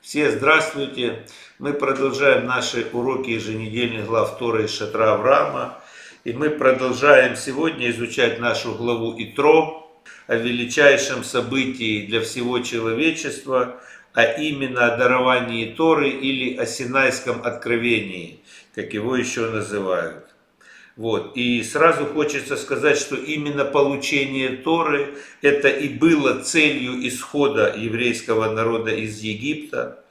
Все здравствуйте! Мы продолжаем наши уроки еженедельных глав Торы из Шатра Авраама. И мы продолжаем сегодня изучать нашу главу Итро о величайшем событии для всего человечества, а именно о даровании Торы или о Синайском откровении, как его еще называют. Вот. И сразу хочется сказать, что именно получение Торы это и было целью исхода еврейского народа из Египта.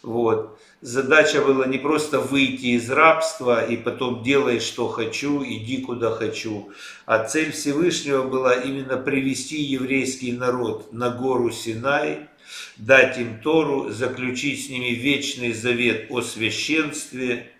Вот. Задача была не просто выйти из рабства и потом делай, что хочу, иди куда хочу. А цель Всевышнего была именно привести еврейский народ на гору Синай, дать им Тору, заключить с ними вечный завет о священстве,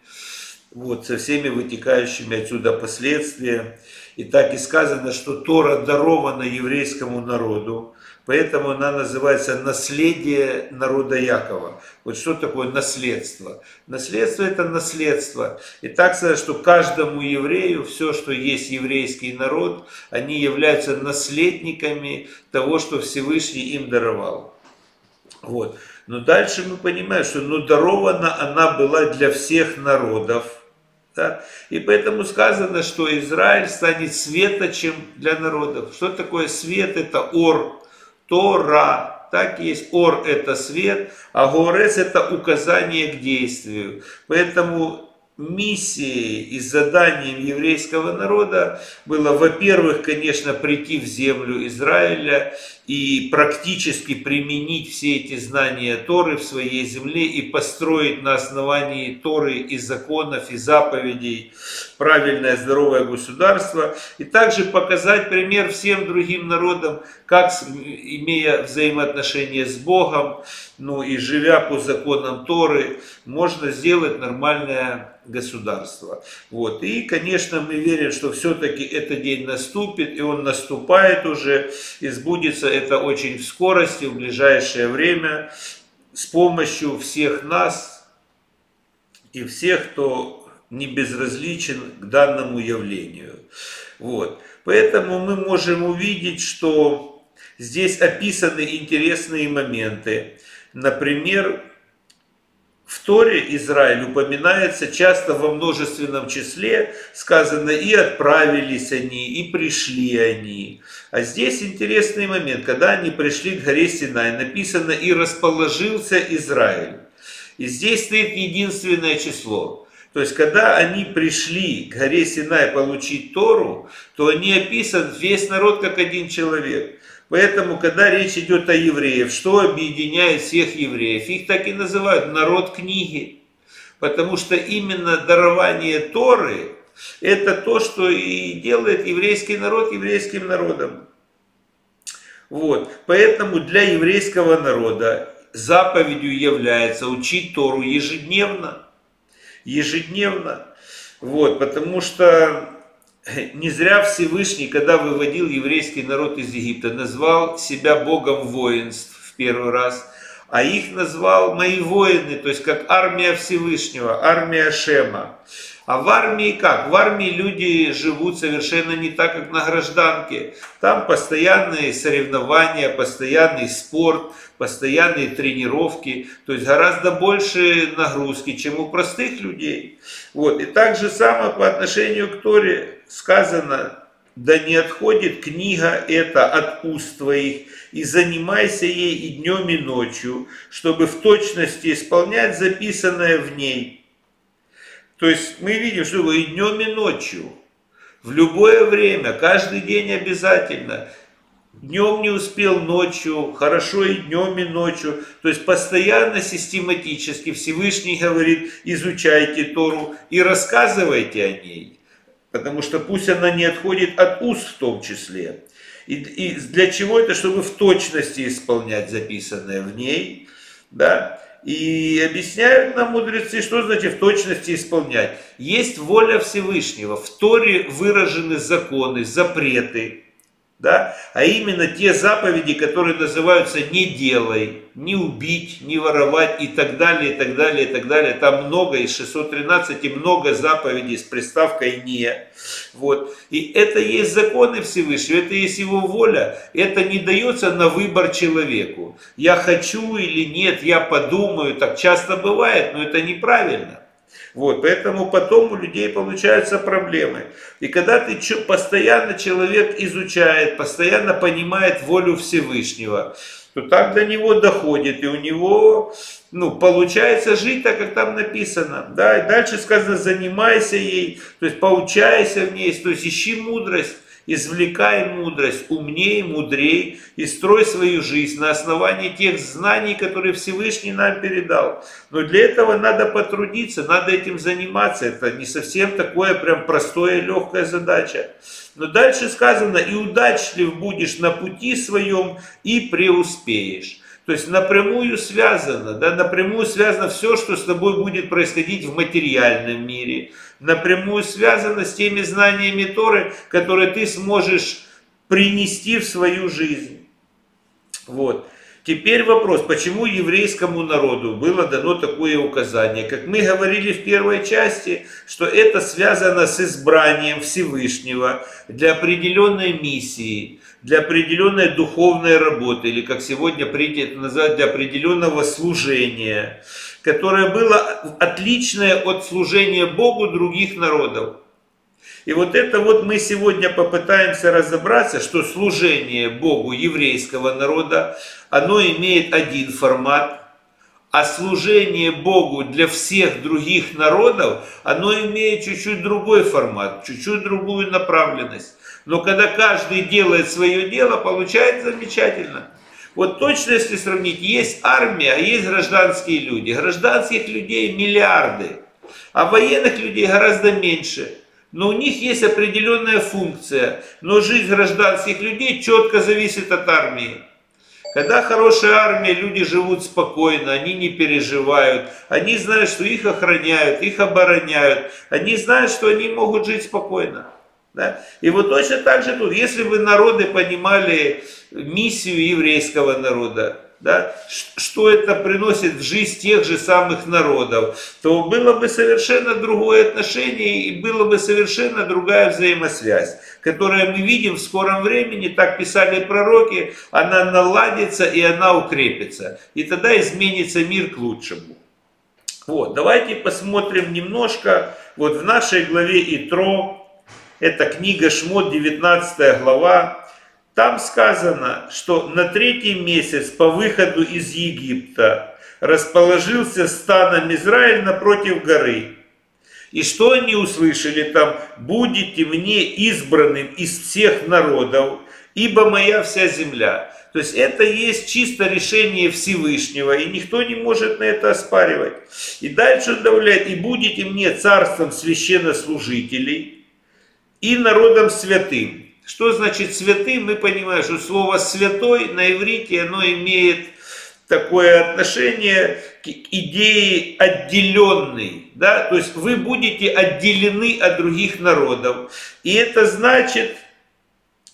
вот, со всеми вытекающими отсюда последствиями. И так и сказано, что Тора дарована еврейскому народу, поэтому она называется наследие народа Якова. Вот что такое наследство? Наследство это наследство. И так сказать, что каждому еврею все, что есть еврейский народ, они являются наследниками того, что Всевышний им даровал. Вот. Но дальше мы понимаем, что ну, дарована она была для всех народов. Да? И поэтому сказано, что Израиль станет светочем для народов. Что такое свет? Это ор, Тора. Так есть ор это свет, а горес это указание к действию. Поэтому миссией и заданием еврейского народа было, во-первых, конечно, прийти в землю Израиля и практически применить все эти знания Торы в своей земле и построить на основании Торы и законов, и заповедей правильное здоровое государство, и также показать пример всем другим народам, как, имея взаимоотношения с Богом, ну и живя по законам Торы, можно сделать нормальное государства. Вот. И, конечно, мы верим, что все-таки этот день наступит, и он наступает уже, и сбудется это очень в скорости, в ближайшее время, с помощью всех нас и всех, кто не безразличен к данному явлению. Вот. Поэтому мы можем увидеть, что здесь описаны интересные моменты. Например, в Торе Израиль упоминается часто во множественном числе, сказано и отправились они, и пришли они. А здесь интересный момент, когда они пришли к горе Синай, написано и расположился Израиль. И здесь стоит единственное число. То есть, когда они пришли к горе Синай получить Тору, то они описан весь народ как один человек. Поэтому, когда речь идет о евреях, что объединяет всех евреев? Их так и называют народ книги. Потому что именно дарование Торы – это то, что и делает еврейский народ еврейским народом. Вот. Поэтому для еврейского народа заповедью является учить Тору ежедневно. Ежедневно. Вот, потому что не зря Всевышний, когда выводил еврейский народ из Египта, назвал себя Богом воинств в первый раз, а их назвал мои воины, то есть как армия Всевышнего, армия Шема. А в армии как? В армии люди живут совершенно не так, как на гражданке. Там постоянные соревнования, постоянный спорт, постоянные тренировки, то есть гораздо больше нагрузки, чем у простых людей. Вот. И так же самое по отношению к Торе сказано, да не отходит книга эта от уст твоих, и занимайся ей и днем, и ночью, чтобы в точности исполнять записанное в ней то есть мы видим, что и днем, и ночью. В любое время, каждый день обязательно. Днем не успел, ночью, хорошо и днем, и ночью. То есть постоянно, систематически Всевышний говорит, изучайте Тору и рассказывайте о ней. Потому что пусть она не отходит от уст в том числе. И, и для чего это? Чтобы в точности исполнять записанное в ней. Да? И объясняют нам мудрецы, что значит в точности исполнять. Есть воля Всевышнего. В Торе выражены законы, запреты. Да, а именно те заповеди, которые называются «не делай», «не убить», «не воровать» и так далее, и так далее, и так далее. Там много, из 613, и много заповедей с приставкой «не». Вот. И это есть законы Всевышнего, это есть его воля, это не дается на выбор человеку. Я хочу или нет, я подумаю, так часто бывает, но это неправильно. Вот, поэтому потом у людей получаются проблемы. И когда ты постоянно человек изучает, постоянно понимает волю Всевышнего, то так до него доходит, и у него ну, получается жить так, как там написано. Да? И дальше сказано, занимайся ей, то есть поучайся в ней, то есть ищи мудрость извлекай мудрость, умней, мудрей и строй свою жизнь на основании тех знаний, которые Всевышний нам передал. Но для этого надо потрудиться, надо этим заниматься. Это не совсем такое прям простое, легкая задача. Но дальше сказано, и удачлив будешь на пути своем, и преуспеешь. То есть напрямую связано, да, напрямую связано все, что с тобой будет происходить в материальном мире. Напрямую связано с теми знаниями Торы, которые ты сможешь принести в свою жизнь. Вот. Теперь вопрос, почему еврейскому народу было дано такое указание? Как мы говорили в первой части, что это связано с избранием Всевышнего для определенной миссии, для определенной духовной работы, или как сегодня принято называть, для определенного служения, которое было отличное от служения Богу других народов. И вот это вот мы сегодня попытаемся разобраться, что служение Богу еврейского народа, оно имеет один формат, а служение Богу для всех других народов, оно имеет чуть-чуть другой формат, чуть-чуть другую направленность. Но когда каждый делает свое дело, получается замечательно. Вот точно если сравнить, есть армия, а есть гражданские люди. Гражданских людей миллиарды, а военных людей гораздо меньше но у них есть определенная функция. Но жизнь гражданских людей четко зависит от армии. Когда хорошая армия, люди живут спокойно, они не переживают, они знают, что их охраняют, их обороняют, они знают, что они могут жить спокойно. Да? И вот точно так же тут, если бы народы понимали миссию еврейского народа, да, что это приносит в жизнь тех же самых народов, то было бы совершенно другое отношение и было бы совершенно другая взаимосвязь, которая мы видим в скором времени, так писали пророки, она наладится и она укрепится. И тогда изменится мир к лучшему. Вот, давайте посмотрим немножко, вот в нашей главе Итро, это книга Шмот, 19 глава, там сказано, что на третий месяц по выходу из Египта расположился станом Израиль напротив горы. И что они услышали там? «Будете мне избранным из всех народов, ибо моя вся земля». То есть это есть чисто решение Всевышнего, и никто не может на это оспаривать. И дальше добавляет, и будете мне царством священнослужителей и народом святым. Что значит святым? Мы понимаем, что слово святой на иврите оно имеет такое отношение к идее отделенный. Да? То есть вы будете отделены от других народов. И это значит,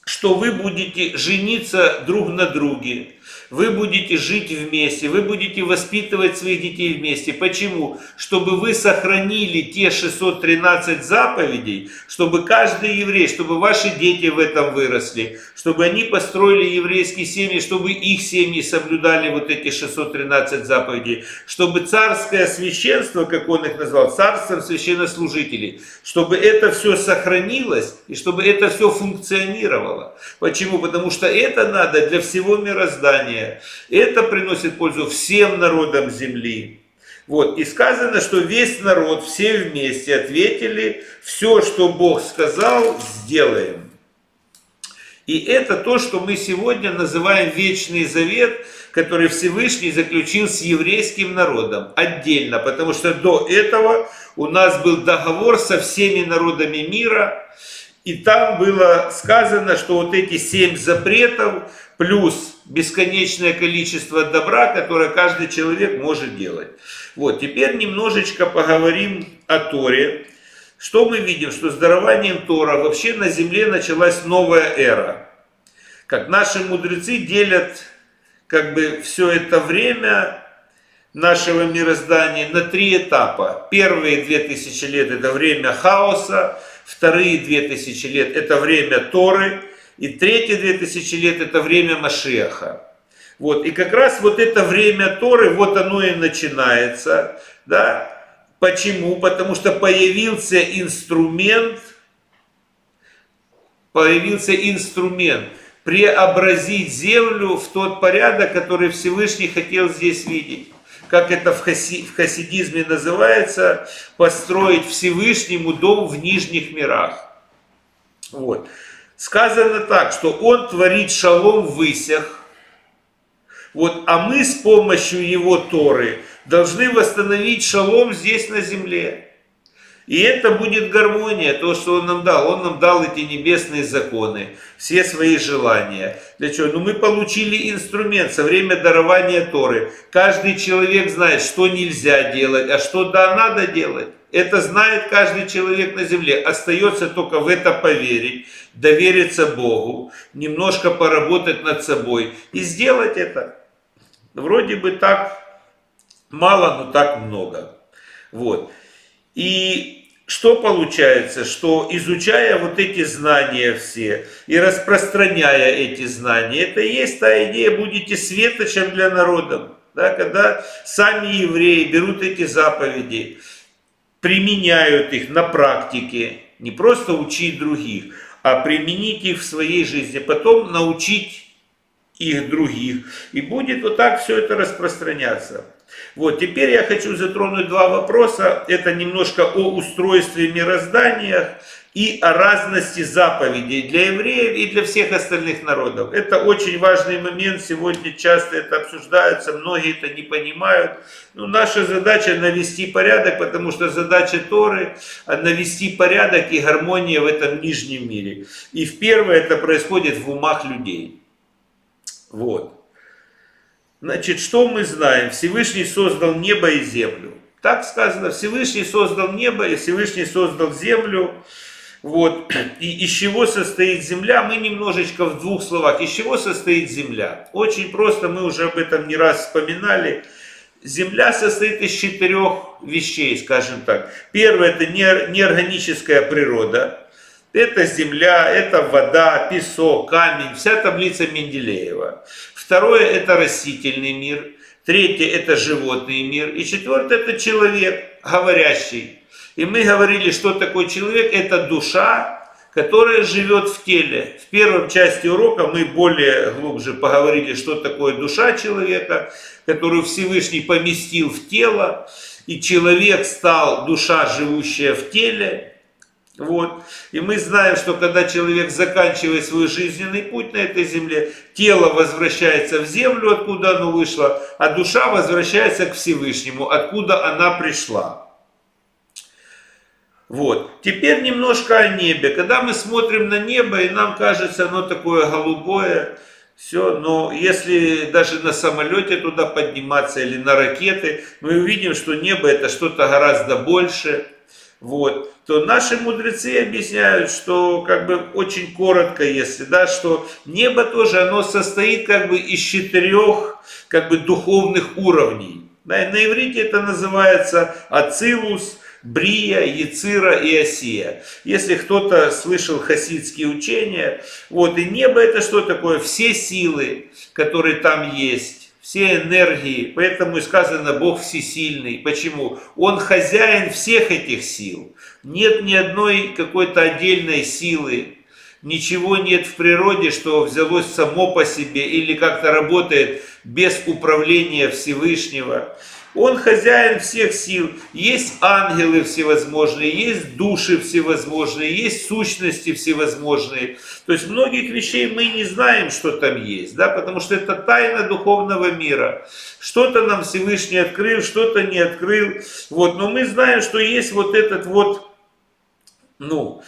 что вы будете жениться друг на друге вы будете жить вместе, вы будете воспитывать своих детей вместе. Почему? Чтобы вы сохранили те 613 заповедей, чтобы каждый еврей, чтобы ваши дети в этом выросли, чтобы они построили еврейские семьи, чтобы их семьи соблюдали вот эти 613 заповедей, чтобы царское священство, как он их назвал, царством священнослужителей, чтобы это все сохранилось и чтобы это все функционировало. Почему? Потому что это надо для всего мироздания это приносит пользу всем народам земли. Вот, и сказано, что весь народ, все вместе ответили, все, что Бог сказал, сделаем. И это то, что мы сегодня называем Вечный Завет, который Всевышний заключил с еврейским народом отдельно, потому что до этого у нас был договор со всеми народами мира, и там было сказано, что вот эти семь запретов плюс бесконечное количество добра, которое каждый человек может делать. Вот, теперь немножечко поговорим о Торе. Что мы видим? Что с дарованием Тора вообще на земле началась новая эра. Как наши мудрецы делят как бы все это время нашего мироздания на три этапа. Первые две тысячи лет это время хаоса, вторые две тысячи лет это время Торы, и третьи две тысячи лет это время Машеха. Вот, и как раз вот это время Торы, вот оно и начинается, да, Почему? Потому что появился инструмент, появился инструмент преобразить землю в тот порядок, который Всевышний хотел здесь видеть. Как это в, хаси, в хасидизме называется, построить Всевышнему дом в нижних мирах. Вот. Сказано так, что он творит шалом в высях, вот, а мы с помощью его Торы должны восстановить шалом здесь на земле. И это будет гармония, то, что Он нам дал. Он нам дал эти небесные законы, все свои желания. Для чего? Ну, мы получили инструмент со время дарования Торы. Каждый человек знает, что нельзя делать, а что да, надо делать. Это знает каждый человек на земле. Остается только в это поверить, довериться Богу, немножко поработать над собой и сделать это. Вроде бы так мало, но так много. Вот. И что получается, что изучая вот эти знания все и распространяя эти знания, это и есть та идея, будете светочем для народа. Да, когда сами евреи берут эти заповеди, применяют их на практике, не просто учить других, а применить их в своей жизни, потом научить их других. И будет вот так все это распространяться. Вот, теперь я хочу затронуть два вопроса. Это немножко о устройстве мироздания и о разности заповедей для евреев и для всех остальных народов. Это очень важный момент, сегодня часто это обсуждается, многие это не понимают. Но наша задача навести порядок, потому что задача Торы навести порядок и гармония в этом нижнем мире. И в первое это происходит в умах людей. Вот. Значит, что мы знаем? Всевышний создал небо и землю. Так сказано, Всевышний создал небо и Всевышний создал землю. Вот. И из чего состоит земля? Мы немножечко в двух словах. Из чего состоит земля? Очень просто, мы уже об этом не раз вспоминали. Земля состоит из четырех вещей, скажем так. Первое – это неорганическая природа. Это земля, это вода, песок, камень, вся таблица Менделеева. Второе – это растительный мир. Третье – это животный мир. И четвертое – это человек, говорящий. И мы говорили, что такое человек – это душа, которая живет в теле. В первом части урока мы более глубже поговорили, что такое душа человека, которую Всевышний поместил в тело, и человек стал душа, живущая в теле. Вот. И мы знаем, что когда человек заканчивает свой жизненный путь на этой земле, тело возвращается в землю, откуда оно вышло, а душа возвращается к Всевышнему, откуда она пришла. Вот. Теперь немножко о небе. Когда мы смотрим на небо, и нам кажется оно такое голубое, все, но если даже на самолете туда подниматься или на ракеты, мы увидим, что небо это что-то гораздо больше вот, то наши мудрецы объясняют, что как бы очень коротко, если, да, что небо тоже, оно состоит как бы из четырех как бы духовных уровней. На, на иврите это называется ацилус, Брия, Яцира и Осия. Если кто-то слышал хасидские учения, вот, и небо это что такое? Все силы, которые там есть все энергии. Поэтому и сказано Бог всесильный. Почему? Он хозяин всех этих сил. Нет ни одной какой-то отдельной силы. Ничего нет в природе, что взялось само по себе или как-то работает без управления Всевышнего. Он хозяин всех сил. Есть ангелы всевозможные, есть души всевозможные, есть сущности всевозможные. То есть многих вещей мы не знаем, что там есть, да, потому что это тайна духовного мира. Что-то нам Всевышний открыл, что-то не открыл. Вот, но мы знаем, что есть вот этот вот, ну,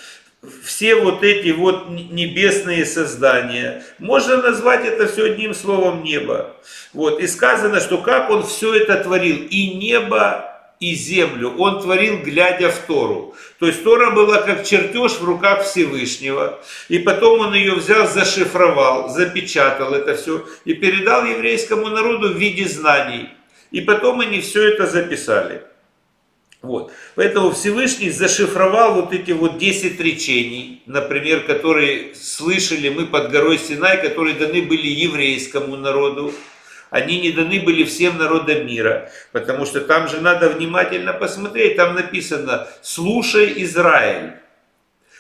все вот эти вот небесные создания. Можно назвать это все одним словом небо. Вот. И сказано, что как он все это творил. И небо, и землю он творил, глядя в Тору. То есть Тора была как чертеж в руках Всевышнего. И потом он ее взял, зашифровал, запечатал это все и передал еврейскому народу в виде знаний. И потом они все это записали. Вот. Поэтому Всевышний зашифровал вот эти вот 10 речений, например, которые слышали мы под горой Синай, которые даны были еврейскому народу. Они не даны были всем народам мира, потому что там же надо внимательно посмотреть, там написано «Слушай, Израиль».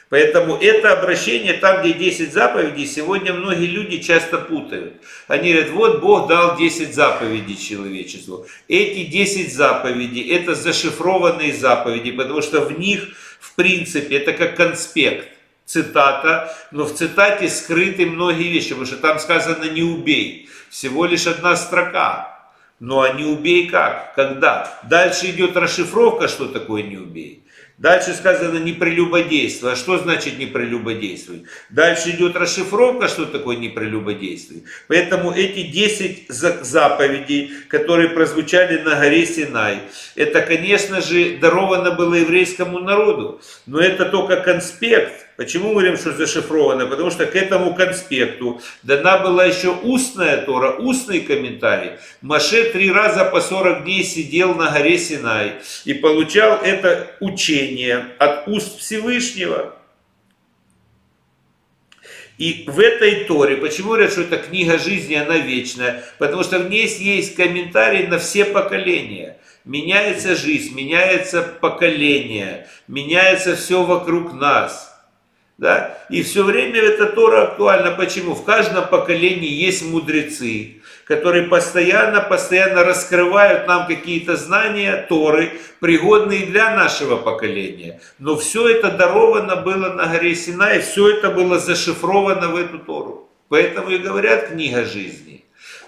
Поэтому это обращение, там, где 10 заповедей, сегодня многие люди часто путают. Они говорят, вот Бог дал 10 заповедей человечеству. Эти 10 заповедей, это зашифрованные заповеди, потому что в них, в принципе, это как конспект, цитата, но в цитате скрыты многие вещи, потому что там сказано «не убей». Всего лишь одна строка. Ну а не убей как? Когда? Дальше идет расшифровка, что такое не убей. Дальше сказано не прелюбодействуй. А что значит не прелюбодействуй? Дальше идет расшифровка, что такое не прелюбодействуй. Поэтому эти 10 заповедей, которые прозвучали на горе Синай, это, конечно же, даровано было еврейскому народу. Но это только конспект Почему мы говорим, что зашифровано? Потому что к этому конспекту дана была еще устная Тора, устный комментарий. Маше три раза по 40 дней сидел на горе Синай и получал это учение от уст Всевышнего. И в этой Торе, почему говорят, что это книга жизни, она вечная? Потому что в ней есть комментарий на все поколения. Меняется жизнь, меняется поколение, меняется все вокруг нас. Да? И все время эта Тора актуальна. Почему? В каждом поколении есть мудрецы, которые постоянно, постоянно раскрывают нам какие-то знания Торы, пригодные для нашего поколения. Но все это даровано было на горе Синай, все это было зашифровано в эту Тору. Поэтому и говорят книга жизни.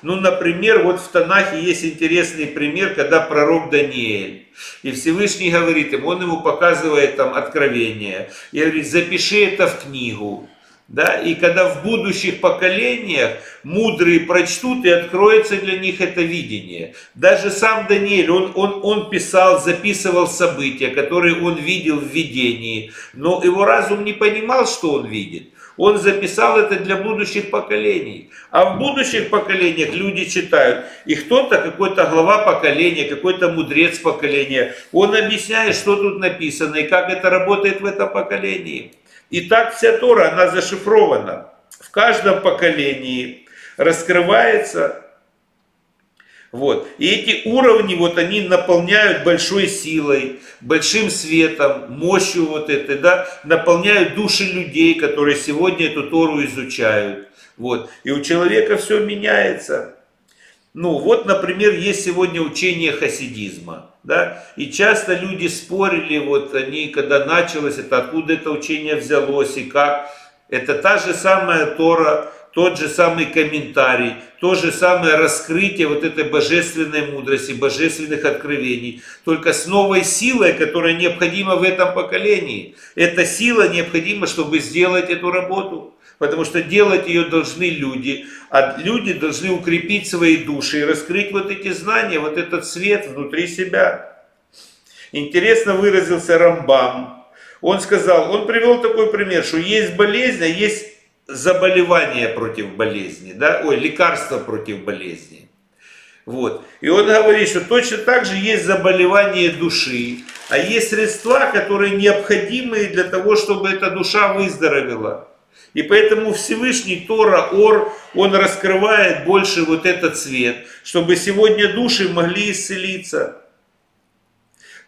Ну, например, вот в Танахе есть интересный пример, когда пророк Даниэль, и Всевышний говорит ему, он ему показывает там откровение, и говорит, запиши это в книгу. Да, и когда в будущих поколениях мудрые прочтут и откроется для них это видение. Даже сам Даниэль, он, он, он писал, записывал события, которые он видел в видении, но его разум не понимал, что он видит. Он записал это для будущих поколений. А в будущих поколениях люди читают. И кто-то, какой-то глава поколения, какой-то мудрец поколения, он объясняет, что тут написано и как это работает в этом поколении. И так вся Тора, она зашифрована. В каждом поколении раскрывается вот. И эти уровни, вот они наполняют большой силой, большим светом, мощью вот этой, да, наполняют души людей, которые сегодня эту Тору изучают. Вот. И у человека все меняется. Ну, вот, например, есть сегодня учение хасидизма. Да? И часто люди спорили, вот они, когда началось это, откуда это учение взялось и как. Это та же самая Тора, тот же самый комментарий, то же самое раскрытие вот этой божественной мудрости, божественных откровений, только с новой силой, которая необходима в этом поколении. Эта сила необходима, чтобы сделать эту работу. Потому что делать ее должны люди, а люди должны укрепить свои души и раскрыть вот эти знания, вот этот свет внутри себя. Интересно выразился Рамбам. Он сказал, он привел такой пример, что есть болезнь, а есть заболевание против болезни, да, ой, лекарство против болезни. Вот. И он говорит, что точно так же есть заболевание души, а есть средства, которые необходимы для того, чтобы эта душа выздоровела. И поэтому Всевышний Тора, Ор, он раскрывает больше вот этот цвет, чтобы сегодня души могли исцелиться.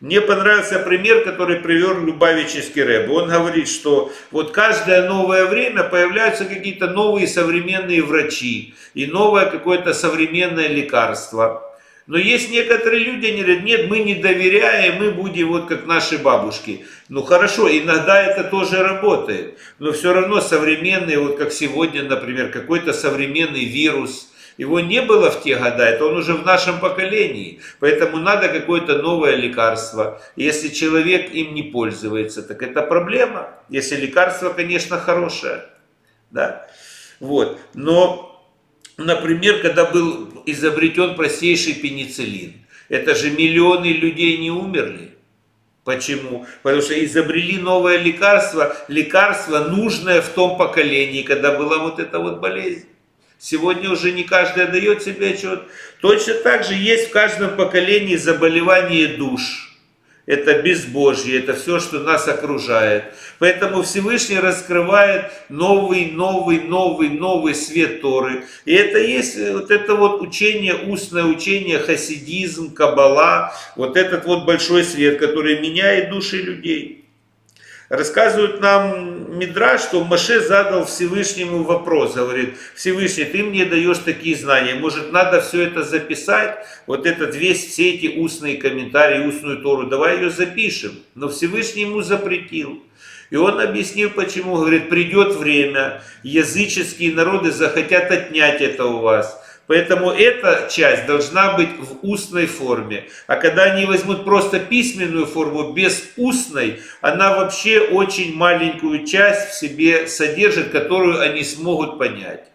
Мне понравился пример, который привел Любавический Рэб. Он говорит, что вот каждое новое время появляются какие-то новые современные врачи и новое какое-то современное лекарство. Но есть некоторые люди, они говорят, нет, мы не доверяем, мы будем вот как наши бабушки. Ну хорошо, иногда это тоже работает, но все равно современные, вот как сегодня, например, какой-то современный вирус – его не было в те года, это он уже в нашем поколении. Поэтому надо какое-то новое лекарство. Если человек им не пользуется, так это проблема. Если лекарство, конечно, хорошее. Да? Вот. Но, например, когда был изобретен простейший пенициллин, Это же миллионы людей не умерли. Почему? Потому что изобрели новое лекарство, лекарство нужное в том поколении, когда была вот эта вот болезнь. Сегодня уже не каждый отдает себе отчет. Точно так же есть в каждом поколении заболевание душ это безбожье, это все, что нас окружает. Поэтому Всевышний раскрывает новый, новый, новый, новый свет Торы. И это есть вот это вот учение, устное учение, хасидизм, кабала, вот этот вот большой свет, который меняет души людей. Рассказывают нам Мидраш, что Маше задал Всевышнему вопрос, говорит, Всевышний, ты мне даешь такие знания, может надо все это записать, вот этот весь, все эти устные комментарии, устную Тору, давай ее запишем. Но Всевышний ему запретил. И он объяснил, почему, говорит, придет время, языческие народы захотят отнять это у вас. Поэтому эта часть должна быть в устной форме. А когда они возьмут просто письменную форму без устной, она вообще очень маленькую часть в себе содержит, которую они смогут понять.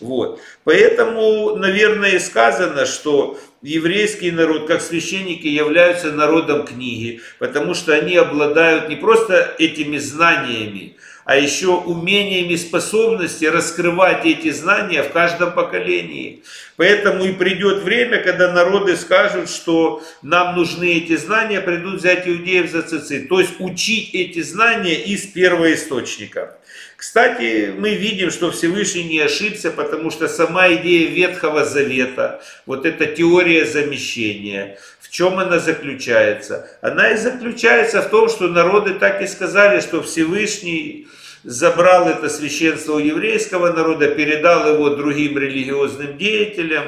Вот. Поэтому, наверное, сказано, что еврейский народ, как священники, являются народом книги, потому что они обладают не просто этими знаниями, а еще умениями способности раскрывать эти знания в каждом поколении. Поэтому и придет время, когда народы скажут, что нам нужны эти знания, придут взять иудеев за цицит. То есть учить эти знания из первоисточника. Кстати, мы видим, что Всевышний не ошибся, потому что сама идея Ветхого Завета, вот эта теория замещения, в чем она заключается? Она и заключается в том, что народы так и сказали, что Всевышний забрал это священство у еврейского народа, передал его другим религиозным деятелям,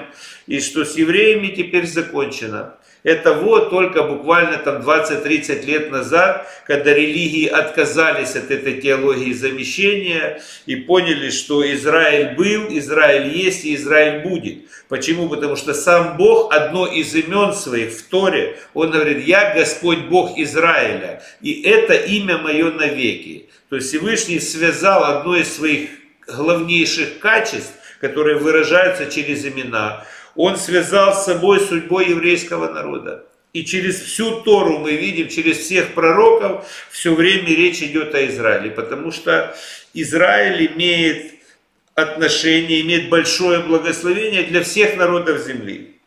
и что с евреями теперь закончено. Это вот только буквально там 20-30 лет назад, когда религии отказались от этой теологии замещения и поняли, что Израиль был, Израиль есть и Израиль будет. Почему? Потому что сам Бог, одно из имен своих в Торе, он говорит, я Господь Бог Израиля, и это имя мое навеки. То есть Всевышний связал одно из своих главнейших качеств, которые выражаются через имена. Он связал с собой судьбой еврейского народа. И через всю Тору мы видим, через всех пророков, все время речь идет о Израиле. Потому что Израиль имеет отношение, имеет большое благословение для всех народов земли.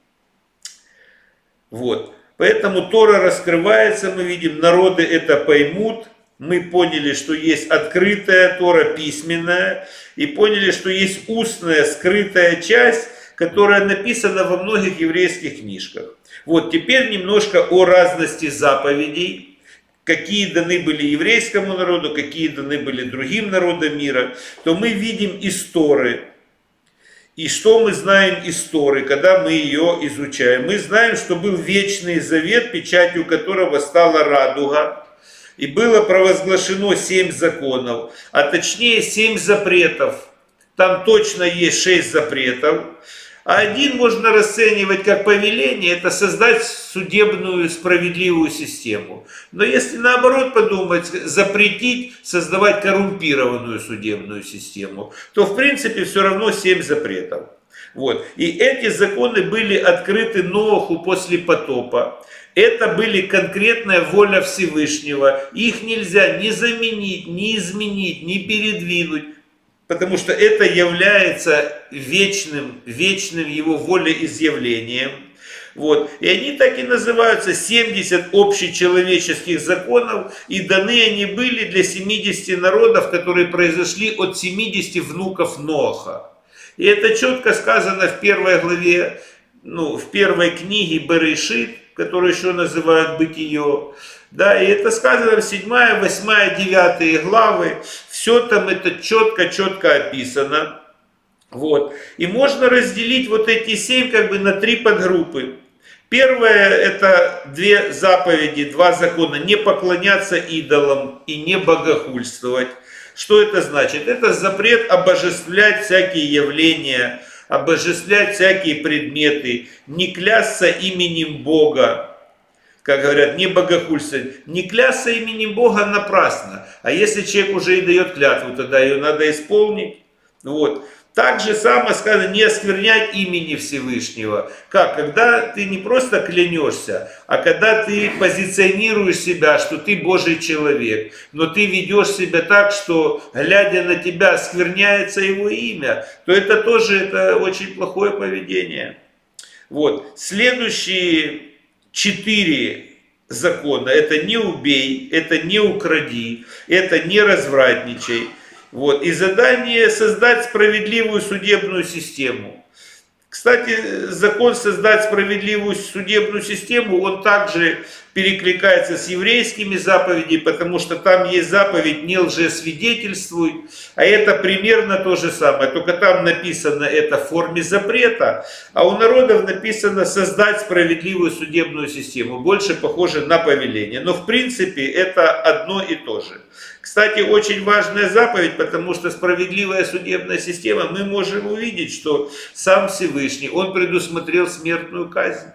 Вот. Поэтому Тора раскрывается, мы видим, народы это поймут, мы поняли, что есть открытая Тора, письменная, и поняли, что есть устная, скрытая часть, которая написана во многих еврейских книжках. Вот теперь немножко о разности заповедей, какие даны были еврейскому народу, какие даны были другим народам мира, то мы видим истории. И что мы знаем истории, когда мы ее изучаем? Мы знаем, что был вечный завет, печатью которого стала радуга, и было провозглашено семь законов, а точнее семь запретов. Там точно есть шесть запретов. А один можно расценивать как повеление, это создать судебную справедливую систему. Но если наоборот подумать, запретить создавать коррумпированную судебную систему, то в принципе все равно семь запретов. Вот. И эти законы были открыты Ноху после потопа. Это были конкретная воля Всевышнего. Их нельзя ни заменить, ни изменить, ни передвинуть. Потому что это является вечным, вечным его волеизъявлением. Вот. И они так и называются 70 общечеловеческих законов, и даны они были для 70 народов, которые произошли от 70 внуков Ноха. И это четко сказано в первой главе, ну, в первой книге Берешит, которую еще называют Бытие. Да, и это сказано в 7, 8, 9 главы. Все там это четко-четко описано. Вот. И можно разделить вот эти семь как бы на три подгруппы. Первое это две заповеди, два закона. Не поклоняться идолам и не богохульствовать. Что это значит? Это запрет обожествлять всякие явления, обожествлять всякие предметы, не клясться именем Бога, как говорят, не богохульствовать, не клясться именем Бога напрасно. А если человек уже и дает клятву, тогда ее надо исполнить. Вот. Так же самое сказано, не осквернять имени Всевышнего. Как? Когда ты не просто клянешься, а когда ты позиционируешь себя, что ты Божий человек, но ты ведешь себя так, что глядя на тебя оскверняется его имя, то это тоже это очень плохое поведение. Вот. Следующие четыре закона. Это не убей, это не укради, это не развратничай, вот. И задание создать справедливую судебную систему. Кстати, закон создать справедливую судебную систему, он также перекликается с еврейскими заповедями, потому что там есть заповедь «не лжесвидетельствуй», а это примерно то же самое, только там написано это в форме запрета, а у народов написано «создать справедливую судебную систему», больше похоже на повеление, но в принципе это одно и то же. Кстати, очень важная заповедь, потому что справедливая судебная система, мы можем увидеть, что сам Всевышний, он предусмотрел смертную казнь.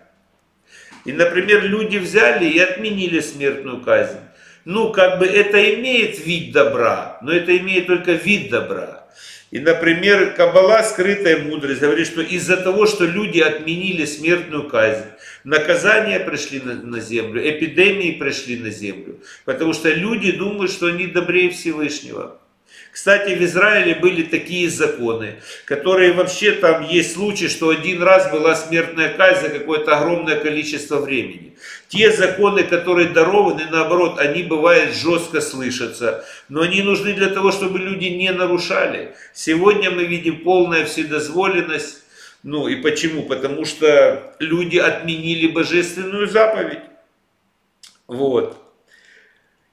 И, например, люди взяли и отменили смертную казнь. Ну, как бы это имеет вид добра, но это имеет только вид добра. И, например, Каббала, скрытая мудрость, говорит, что из-за того, что люди отменили смертную казнь, наказания пришли на, на землю, эпидемии пришли на землю, потому что люди думают, что они добрее Всевышнего. Кстати, в Израиле были такие законы, которые вообще там есть случаи, что один раз была смертная казнь за какое-то огромное количество времени. Те законы, которые дарованы, наоборот, они бывают жестко слышатся, но они нужны для того, чтобы люди не нарушали. Сегодня мы видим полная вседозволенность. Ну и почему? Потому что люди отменили божественную заповедь. Вот.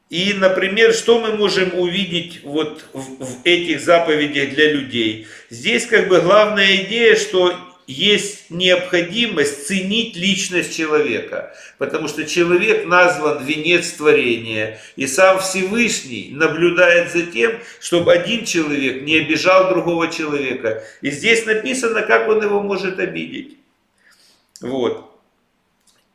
И, например, что мы можем увидеть вот в, в этих заповедях для людей? Здесь как бы главная идея, что есть необходимость ценить личность человека, потому что человек назван венец творения, и сам Всевышний наблюдает за тем, чтобы один человек не обижал другого человека. И здесь написано, как он его может обидеть. Вот.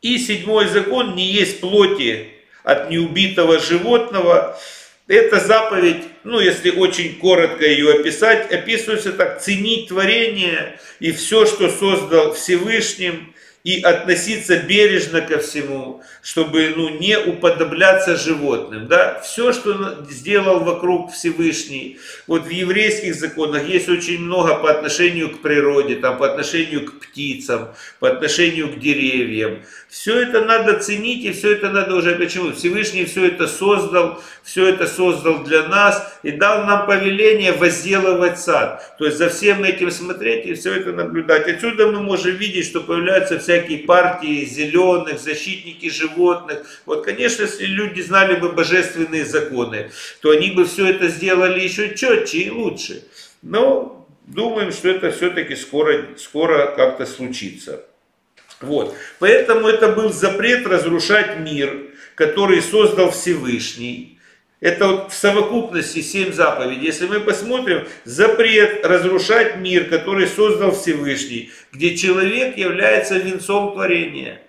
И седьмой закон, не есть плоти от неубитого животного. Эта заповедь, ну если очень коротко ее описать, описывается так, ценить творение и все, что создал Всевышним, и относиться бережно ко всему, чтобы ну, не уподобляться животным. Да? Все, что сделал вокруг Всевышний, вот в еврейских законах есть очень много по отношению к природе, там, по отношению к птицам, по отношению к деревьям. Все это надо ценить, и все это надо уже, почему? Всевышний все это создал, все это создал для нас, и дал нам повеление возделывать сад. То есть за всем этим смотреть и все это наблюдать. Отсюда мы можем видеть, что появляются всякие всякие партии зеленых, защитники животных. Вот, конечно, если люди знали бы божественные законы, то они бы все это сделали еще четче и лучше. Но думаем, что это все-таки скоро, скоро как-то случится. Вот. Поэтому это был запрет разрушать мир, который создал Всевышний. Это вот в совокупности семь заповедей. Если мы посмотрим, запрет разрушать мир, который создал Всевышний, где человек является венцом творения.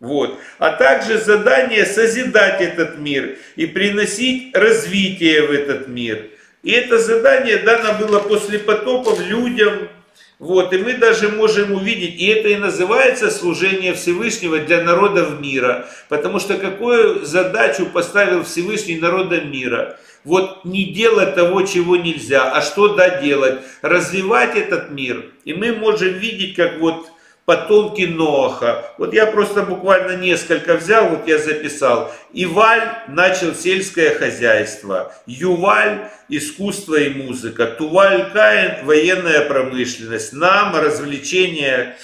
Вот. А также задание созидать этот мир и приносить развитие в этот мир. И это задание дано было после потопов людям, вот, и мы даже можем увидеть, и это и называется служение Всевышнего для народов мира, потому что какую задачу поставил Всевышний народам мира? Вот не делать того, чего нельзя, а что да делать? Развивать этот мир. И мы можем видеть, как вот потомки Ноаха. Вот я просто буквально несколько взял, вот я записал. Иваль начал сельское хозяйство, Юваль искусство и музыка, Туваль Каин военная промышленность, Нам развлечения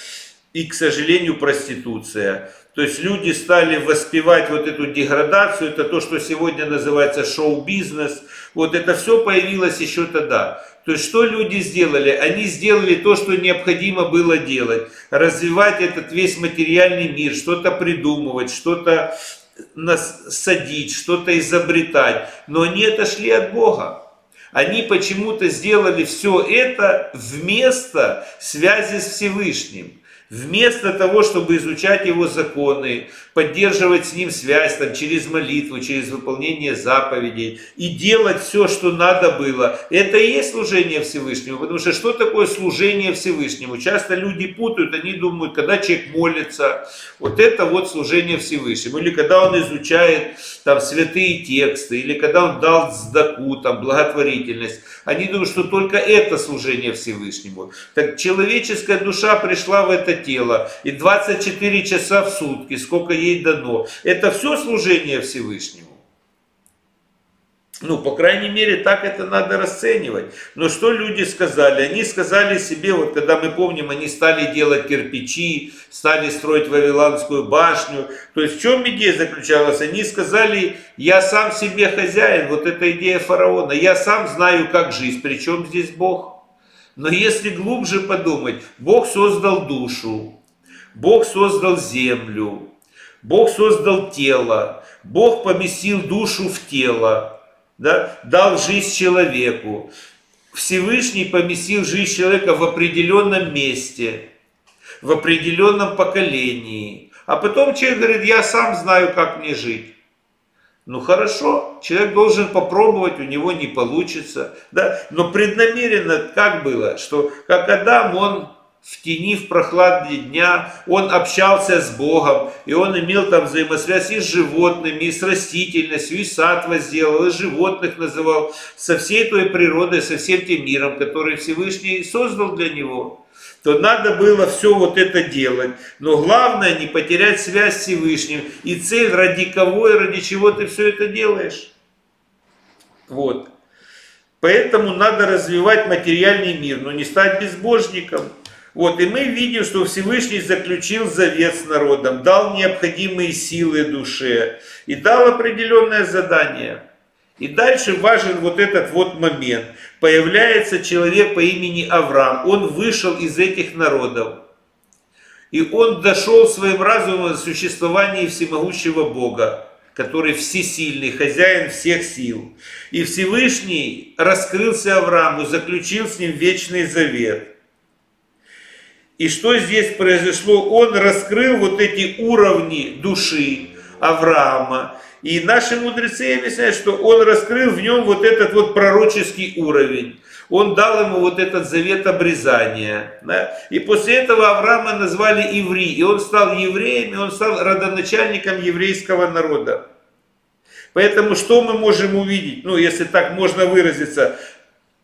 и, к сожалению, проституция. То есть люди стали воспевать вот эту деградацию, это то, что сегодня называется шоу-бизнес. Вот это все появилось еще тогда. То есть что люди сделали? Они сделали то, что необходимо было делать. Развивать этот весь материальный мир, что-то придумывать, что-то садить, что-то изобретать. Но они отошли от Бога. Они почему-то сделали все это вместо связи с Всевышним. Вместо того, чтобы изучать его законы, поддерживать с ним связь там, через молитву, через выполнение заповедей и делать все, что надо было, это и есть служение Всевышнему. Потому что что такое служение Всевышнему? Часто люди путают, они думают, когда человек молится, вот это вот служение Всевышнему. Или когда он изучает там святые тексты, или когда он дал сдаку, там благотворительность. Они думают, что только это служение Всевышнему. Так человеческая душа пришла в это тело, и 24 часа в сутки, сколько ей дано, это все служение Всевышнему. Ну, по крайней мере, так это надо расценивать. Но что люди сказали? Они сказали себе, вот когда мы помним, они стали делать кирпичи, стали строить Вавилонскую башню. То есть в чем идея заключалась? Они сказали, я сам себе хозяин, вот эта идея фараона. Я сам знаю, как жить, причем здесь Бог. Но если глубже подумать, Бог создал душу, Бог создал землю, Бог создал тело, Бог поместил душу в тело да, дал жизнь человеку. Всевышний поместил жизнь человека в определенном месте, в определенном поколении. А потом человек говорит, я сам знаю, как мне жить. Ну хорошо, человек должен попробовать, у него не получится. Да? Но преднамеренно как было, что как Адам, он в тени, в прохладе дня, он общался с Богом, и он имел там взаимосвязь и с животными, и с растительностью, и сад возделал, и животных называл, со всей той природой, со всем тем миром, который Всевышний создал для него то надо было все вот это делать. Но главное не потерять связь с Всевышним. И цель, ради кого и ради чего ты все это делаешь. Вот. Поэтому надо развивать материальный мир, но не стать безбожником. Вот, и мы видим, что Всевышний заключил завет с народом, дал необходимые силы душе и дал определенное задание. И дальше важен вот этот вот момент. Появляется человек по имени Авраам. Он вышел из этих народов. И он дошел своим разумом до существования всемогущего Бога, который всесильный, хозяин всех сил. И Всевышний раскрылся Аврааму, заключил с ним вечный завет – и что здесь произошло? Он раскрыл вот эти уровни души Авраама. И наши мудрецы объясняют, что он раскрыл в нем вот этот вот пророческий уровень. Он дал ему вот этот завет обрезания. Да? И после этого Авраама назвали Иври. И он стал евреем, и он стал родоначальником еврейского народа. Поэтому что мы можем увидеть, ну если так можно выразиться,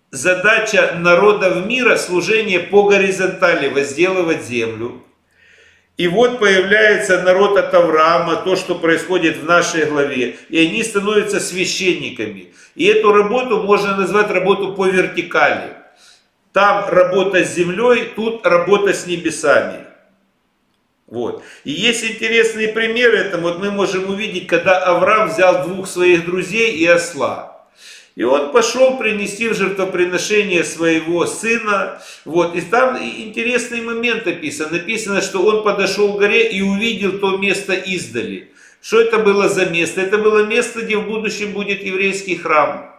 задача народов мира служение по горизонтали, возделывать землю. И вот появляется народ от Авраама, то, что происходит в нашей главе. И они становятся священниками. И эту работу можно назвать работу по вертикали. Там работа с землей, тут работа с небесами. Вот. И есть интересные примеры этому. Вот мы можем увидеть, когда Авраам взял двух своих друзей и осла. И он пошел принести в жертвоприношение своего сына. Вот. И там интересный момент описан. Написано, что он подошел к горе и увидел то место издали. Что это было за место? Это было место, где в будущем будет еврейский храм.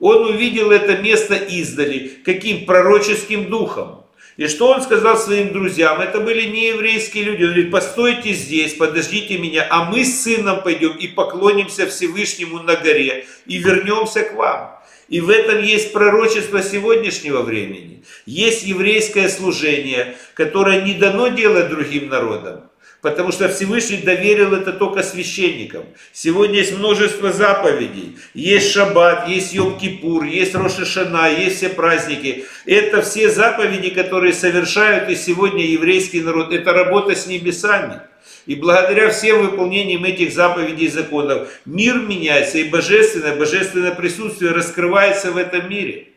Он увидел это место издали. Каким? Пророческим духом. И что он сказал своим друзьям? Это были не еврейские люди. Он говорит, постойте здесь, подождите меня, а мы с сыном пойдем и поклонимся Всевышнему на горе и вернемся к вам. И в этом есть пророчество сегодняшнего времени. Есть еврейское служение, которое не дано делать другим народам. Потому что Всевышний доверил это только священникам. Сегодня есть множество заповедей. Есть Шаббат, есть Йом-Кипур, есть Рошашана, есть все праздники. Это все заповеди, которые совершают и сегодня еврейский народ. Это работа с небесами. И благодаря всем выполнениям этих заповедей и законов мир меняется, и божественное, божественное присутствие раскрывается в этом мире.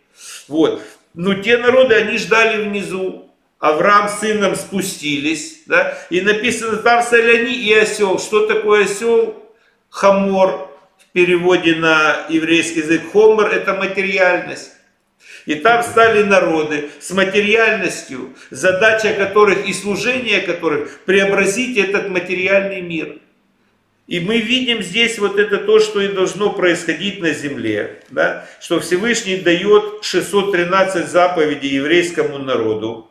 Вот. Но те народы, они ждали внизу. Авраам с сыном спустились, да, и написано там соляни и осел. Что такое осел? Хамор в переводе на еврейский язык. Хомор – это материальность. И там стали народы с материальностью, задача которых и служение которых преобразить этот материальный мир. И мы видим здесь вот это то, что и должно происходить на земле, да? что Всевышний дает 613 заповедей еврейскому народу.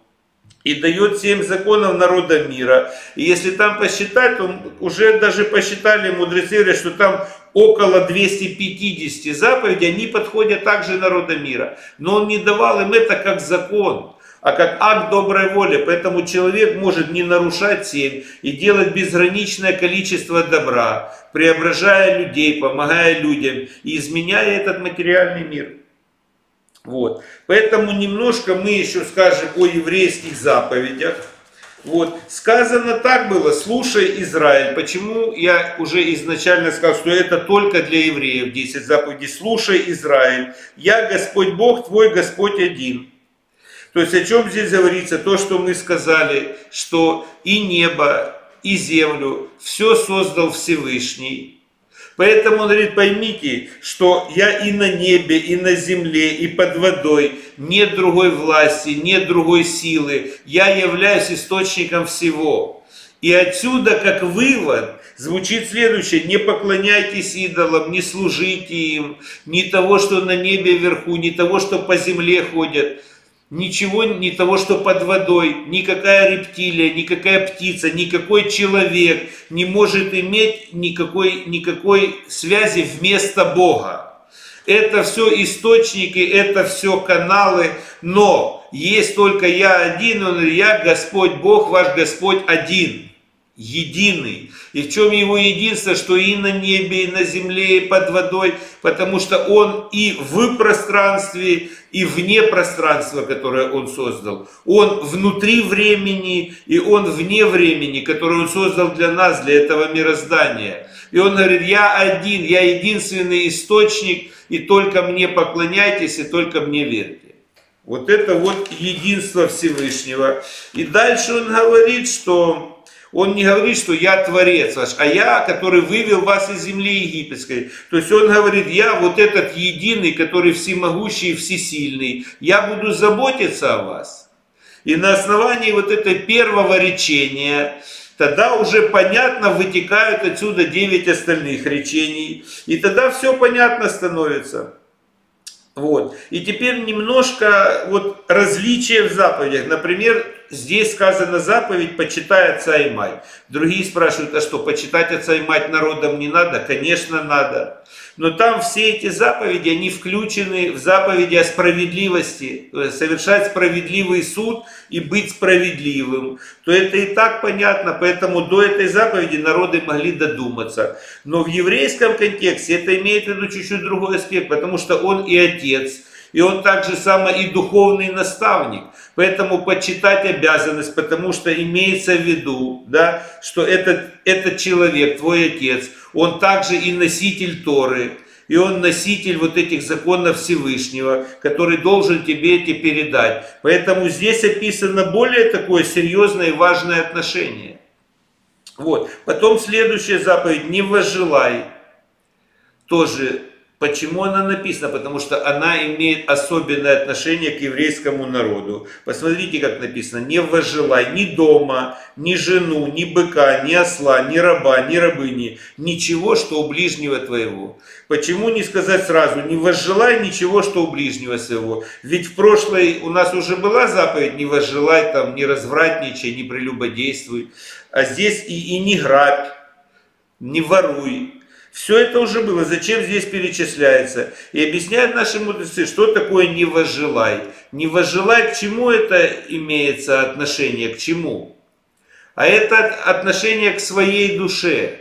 И дает семь законов народа мира. И если там посчитать, то уже даже посчитали мудрецы, что там около 250 заповедей, они подходят также народа мира. Но он не давал им это как закон, а как акт доброй воли. Поэтому человек может не нарушать семь и делать безграничное количество добра, преображая людей, помогая людям и изменяя этот материальный мир. Вот. Поэтому немножко мы еще скажем о еврейских заповедях. Вот. Сказано так было, слушай Израиль. Почему я уже изначально сказал, что это только для евреев 10 заповедей. Слушай Израиль, я Господь Бог, твой Господь один. То есть о чем здесь говорится? То, что мы сказали, что и небо, и землю все создал Всевышний. Поэтому он говорит, поймите, что я и на небе, и на земле, и под водой, нет другой власти, нет другой силы. Я являюсь источником всего. И отсюда, как вывод, звучит следующее. Не поклоняйтесь идолам, не служите им, ни того, что на небе вверху, ни того, что по земле ходят ничего, ни того, что под водой, никакая рептилия, никакая птица, никакой человек не может иметь никакой, никакой связи вместо Бога. Это все источники, это все каналы, но есть только я один, он я Господь Бог, ваш Господь один единый. И в чем его единство, что и на небе, и на земле, и под водой, потому что он и в пространстве, и вне пространства, которое он создал. Он внутри времени, и он вне времени, которое он создал для нас, для этого мироздания. И он говорит, я один, я единственный источник, и только мне поклоняйтесь, и только мне верьте. Вот это вот единство Всевышнего. И дальше он говорит, что он не говорит, что я Творец ваш, а я, который вывел вас из земли египетской. То есть он говорит, я вот этот единый, который всемогущий и всесильный, я буду заботиться о вас. И на основании вот этого первого речения, тогда уже понятно вытекают отсюда девять остальных речений. И тогда все понятно становится. Вот. И теперь немножко вот различия в заповедях. Например, здесь сказано заповедь «почитай отца и мать». Другие спрашивают, а что, почитать отца и мать народам не надо? Конечно, надо. Но там все эти заповеди, они включены в заповеди о справедливости, совершать справедливый суд и быть справедливым. То это и так понятно, поэтому до этой заповеди народы могли додуматься. Но в еврейском контексте это имеет в виду чуть-чуть другой аспект, потому что он и отец, и он также самый и духовный наставник. Поэтому почитать обязанность, потому что имеется в виду, да, что этот, этот человек, твой отец, он также и носитель Торы, и он носитель вот этих законов Всевышнего, который должен тебе эти передать. Поэтому здесь описано более такое серьезное и важное отношение. Вот. Потом следующая заповедь, не возжелай. Тоже Почему она написана? Потому что она имеет особенное отношение к еврейскому народу. Посмотрите, как написано. Не возжелай ни дома, ни жену, ни быка, ни осла, ни раба, ни рабыни. Ничего, что у ближнего твоего. Почему не сказать сразу? Не возжелай ничего, что у ближнего своего. Ведь в прошлой у нас уже была заповедь не возжелай, там, не развратничай, не прелюбодействуй. А здесь и, и не грабь, не воруй, все это уже было. Зачем здесь перечисляется? И объясняют наши мудрецы, что такое не возжелай. Не возжелай, к чему это имеется отношение, к чему? А это отношение к своей душе,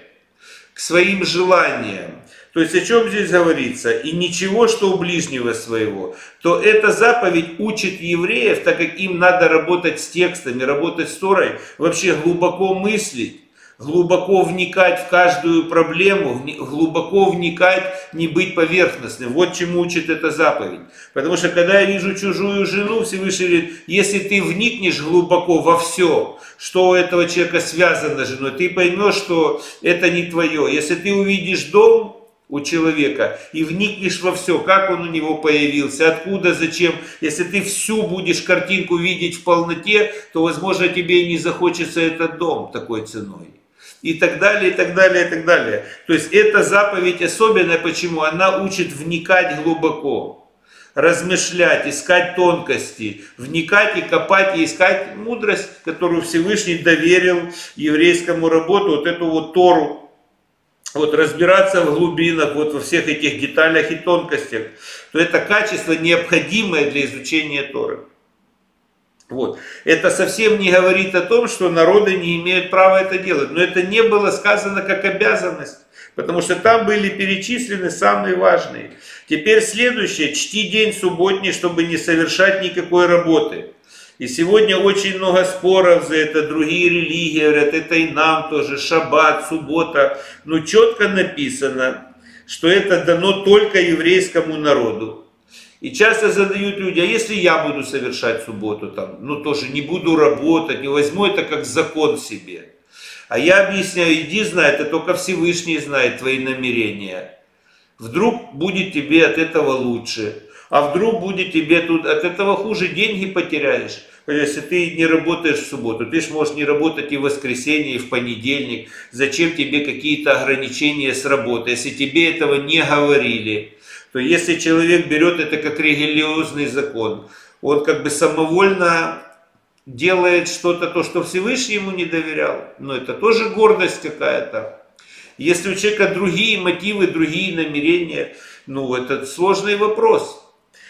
к своим желаниям. То есть о чем здесь говорится? И ничего, что у ближнего своего. То эта заповедь учит евреев, так как им надо работать с текстами, работать с Торой, вообще глубоко мыслить глубоко вникать в каждую проблему, глубоко вникать, не быть поверхностным. Вот чему учит эта заповедь. Потому что когда я вижу чужую жену, Всевышний говорит, если ты вникнешь глубоко во все, что у этого человека связано с женой, ты поймешь, что это не твое. Если ты увидишь дом, у человека и вникнешь во все, как он у него появился, откуда, зачем. Если ты всю будешь картинку видеть в полноте, то, возможно, тебе и не захочется этот дом такой ценой и так далее, и так далее, и так далее. То есть эта заповедь особенная, почему? Она учит вникать глубоко. размышлять, искать тонкости, вникать и копать и искать мудрость, которую Всевышний доверил еврейскому работу, вот эту вот Тору, вот разбираться в глубинах, вот во всех этих деталях и тонкостях, то это качество необходимое для изучения Торы. Вот. Это совсем не говорит о том, что народы не имеют права это делать. Но это не было сказано как обязанность. Потому что там были перечислены самые важные. Теперь следующее. Чти день субботний, чтобы не совершать никакой работы. И сегодня очень много споров за это. Другие религии говорят, это и нам тоже. Шаббат, суббота. Но четко написано, что это дано только еврейскому народу. И часто задают люди, а если я буду совершать субботу там, ну тоже не буду работать, не возьму это как закон себе. А я объясняю, иди знай, это только Всевышний знает твои намерения. Вдруг будет тебе от этого лучше, а вдруг будет тебе тут от этого хуже, деньги потеряешь. Если ты не работаешь в субботу, ты же можешь не работать и в воскресенье, и в понедельник. Зачем тебе какие-то ограничения с работы, если тебе этого не говорили? То если человек берет это как религиозный закон, он как бы самовольно делает что-то, то, что Всевышний ему не доверял, но это тоже гордость какая-то. Если у человека другие мотивы, другие намерения, ну это сложный вопрос.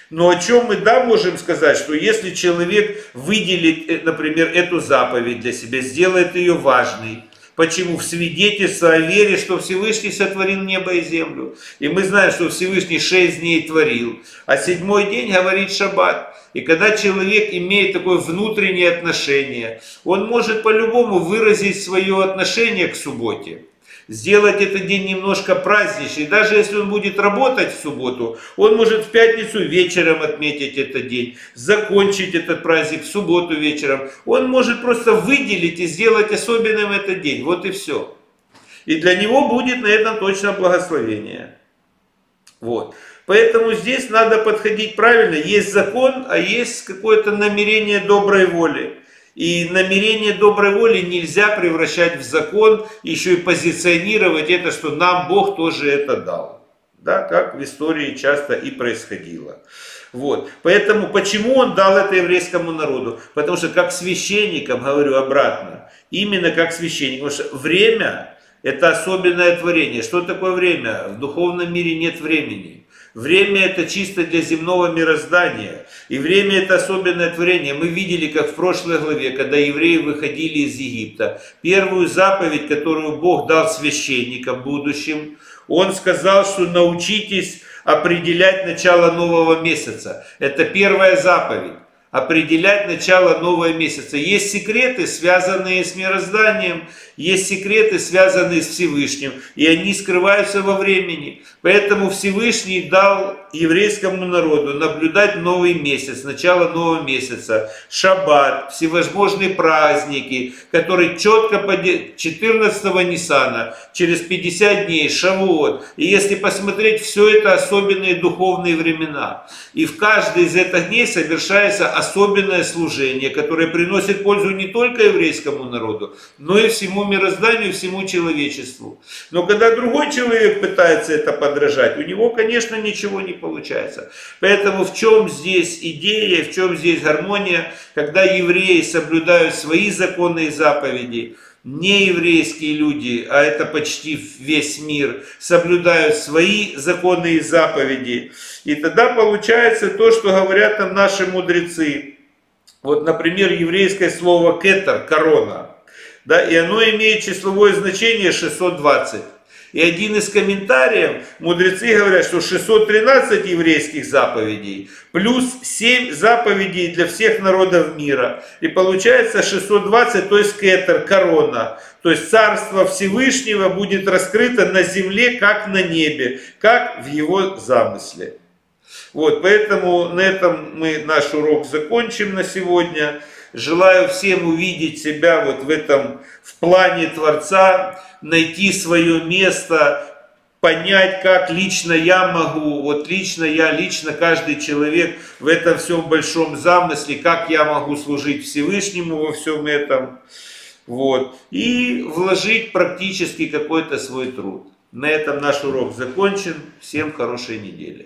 Но о чем мы да можем сказать, что если человек выделит, э, например, эту заповедь для себя, сделает ее важной, Почему? В свидетельство о вере, что Всевышний сотворил небо и землю. И мы знаем, что Всевышний шесть дней творил, а седьмой день говорит шаббат. И когда человек имеет такое внутреннее отношение, он может по-любому выразить свое отношение к субботе сделать этот день немножко праздничный. Даже если он будет работать в субботу, он может в пятницу вечером отметить этот день, закончить этот праздник в субботу вечером. Он может просто выделить и сделать особенным этот день. Вот и все. И для него будет на этом точно благословение. Вот. Поэтому здесь надо подходить правильно. Есть закон, а есть какое-то намерение доброй воли. И намерение доброй воли нельзя превращать в закон, еще и позиционировать это, что нам Бог тоже это дал. Да, как в истории часто и происходило. Вот. Поэтому почему он дал это еврейскому народу? Потому что как священникам, говорю обратно, именно как священник, потому что время это особенное творение. Что такое время? В духовном мире нет времени. Время это чисто для земного мироздания. И время это особенное творение. Мы видели, как в прошлой главе, когда евреи выходили из Египта, первую заповедь, которую Бог дал священникам будущим, Он сказал, что научитесь определять начало нового месяца. Это первая заповедь определять начало нового месяца. Есть секреты, связанные с мирозданием, есть секреты, связанные с Всевышним, и они скрываются во времени. Поэтому Всевышний дал еврейскому народу наблюдать новый месяц, начало нового месяца, шаббат, всевозможные праздники, которые четко по 14 Ниссана, через 50 дней, шавуот. И если посмотреть, все это особенные духовные времена. И в каждый из этих дней совершается особенное служение, которое приносит пользу не только еврейскому народу, но и всему мирозданию, всему человечеству. Но когда другой человек пытается это подражать, у него, конечно, ничего не получается. Поэтому в чем здесь идея, в чем здесь гармония, когда евреи соблюдают свои законы и заповеди, нееврейские люди, а это почти весь мир, соблюдают свои законы и заповеди. И тогда получается то, что говорят там наши мудрецы. Вот, например, еврейское слово кетер, корона, да, и оно имеет числовое значение 620. И один из комментариев, мудрецы говорят, что 613 еврейских заповедей, плюс 7 заповедей для всех народов мира. И получается 620, то есть кетер, корона. То есть Царство Всевышнего будет раскрыто на земле, как на небе, как в его замысле. Вот, поэтому на этом мы наш урок закончим на сегодня. Желаю всем увидеть себя вот в этом, в плане Творца, найти свое место, понять, как лично я могу, вот лично я, лично каждый человек в этом всем большом замысле, как я могу служить Всевышнему во всем этом, вот, и вложить практически какой-то свой труд. На этом наш урок закончен. Всем хорошей недели.